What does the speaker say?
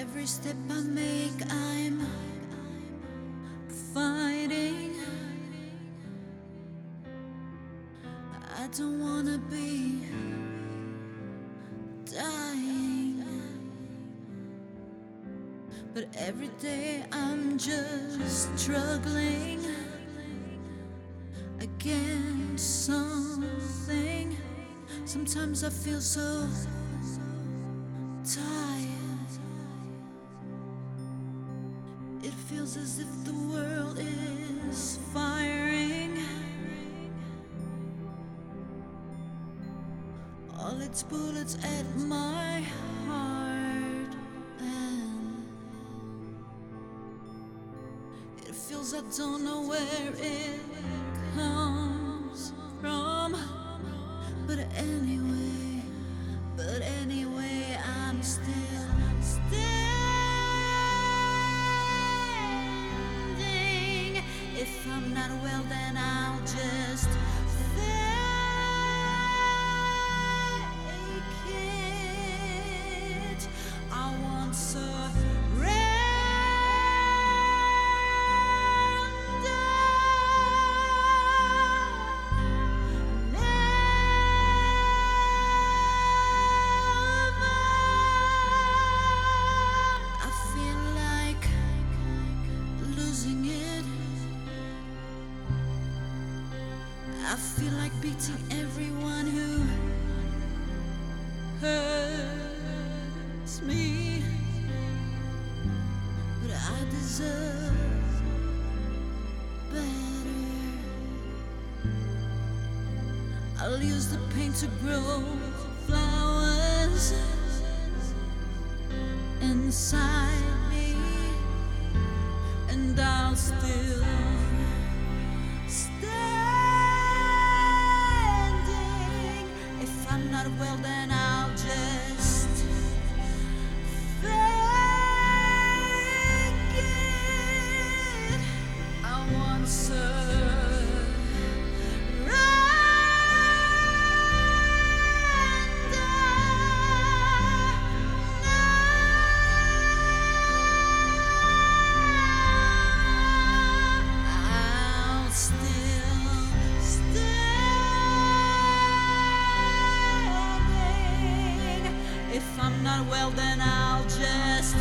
Every step I make, I'm fighting. I don't wanna be dying. But every day I'm just struggling against something. Sometimes I feel so feels as if the world is firing. All its bullets at my heart. And it feels I don't know where it comes from. But anyway, I'm not well, then I'll just fake I feel like beating everyone who hurts me. But I deserve better. I'll use the pain to grow flowers inside me, and I'll still If I'm not well, then I'll just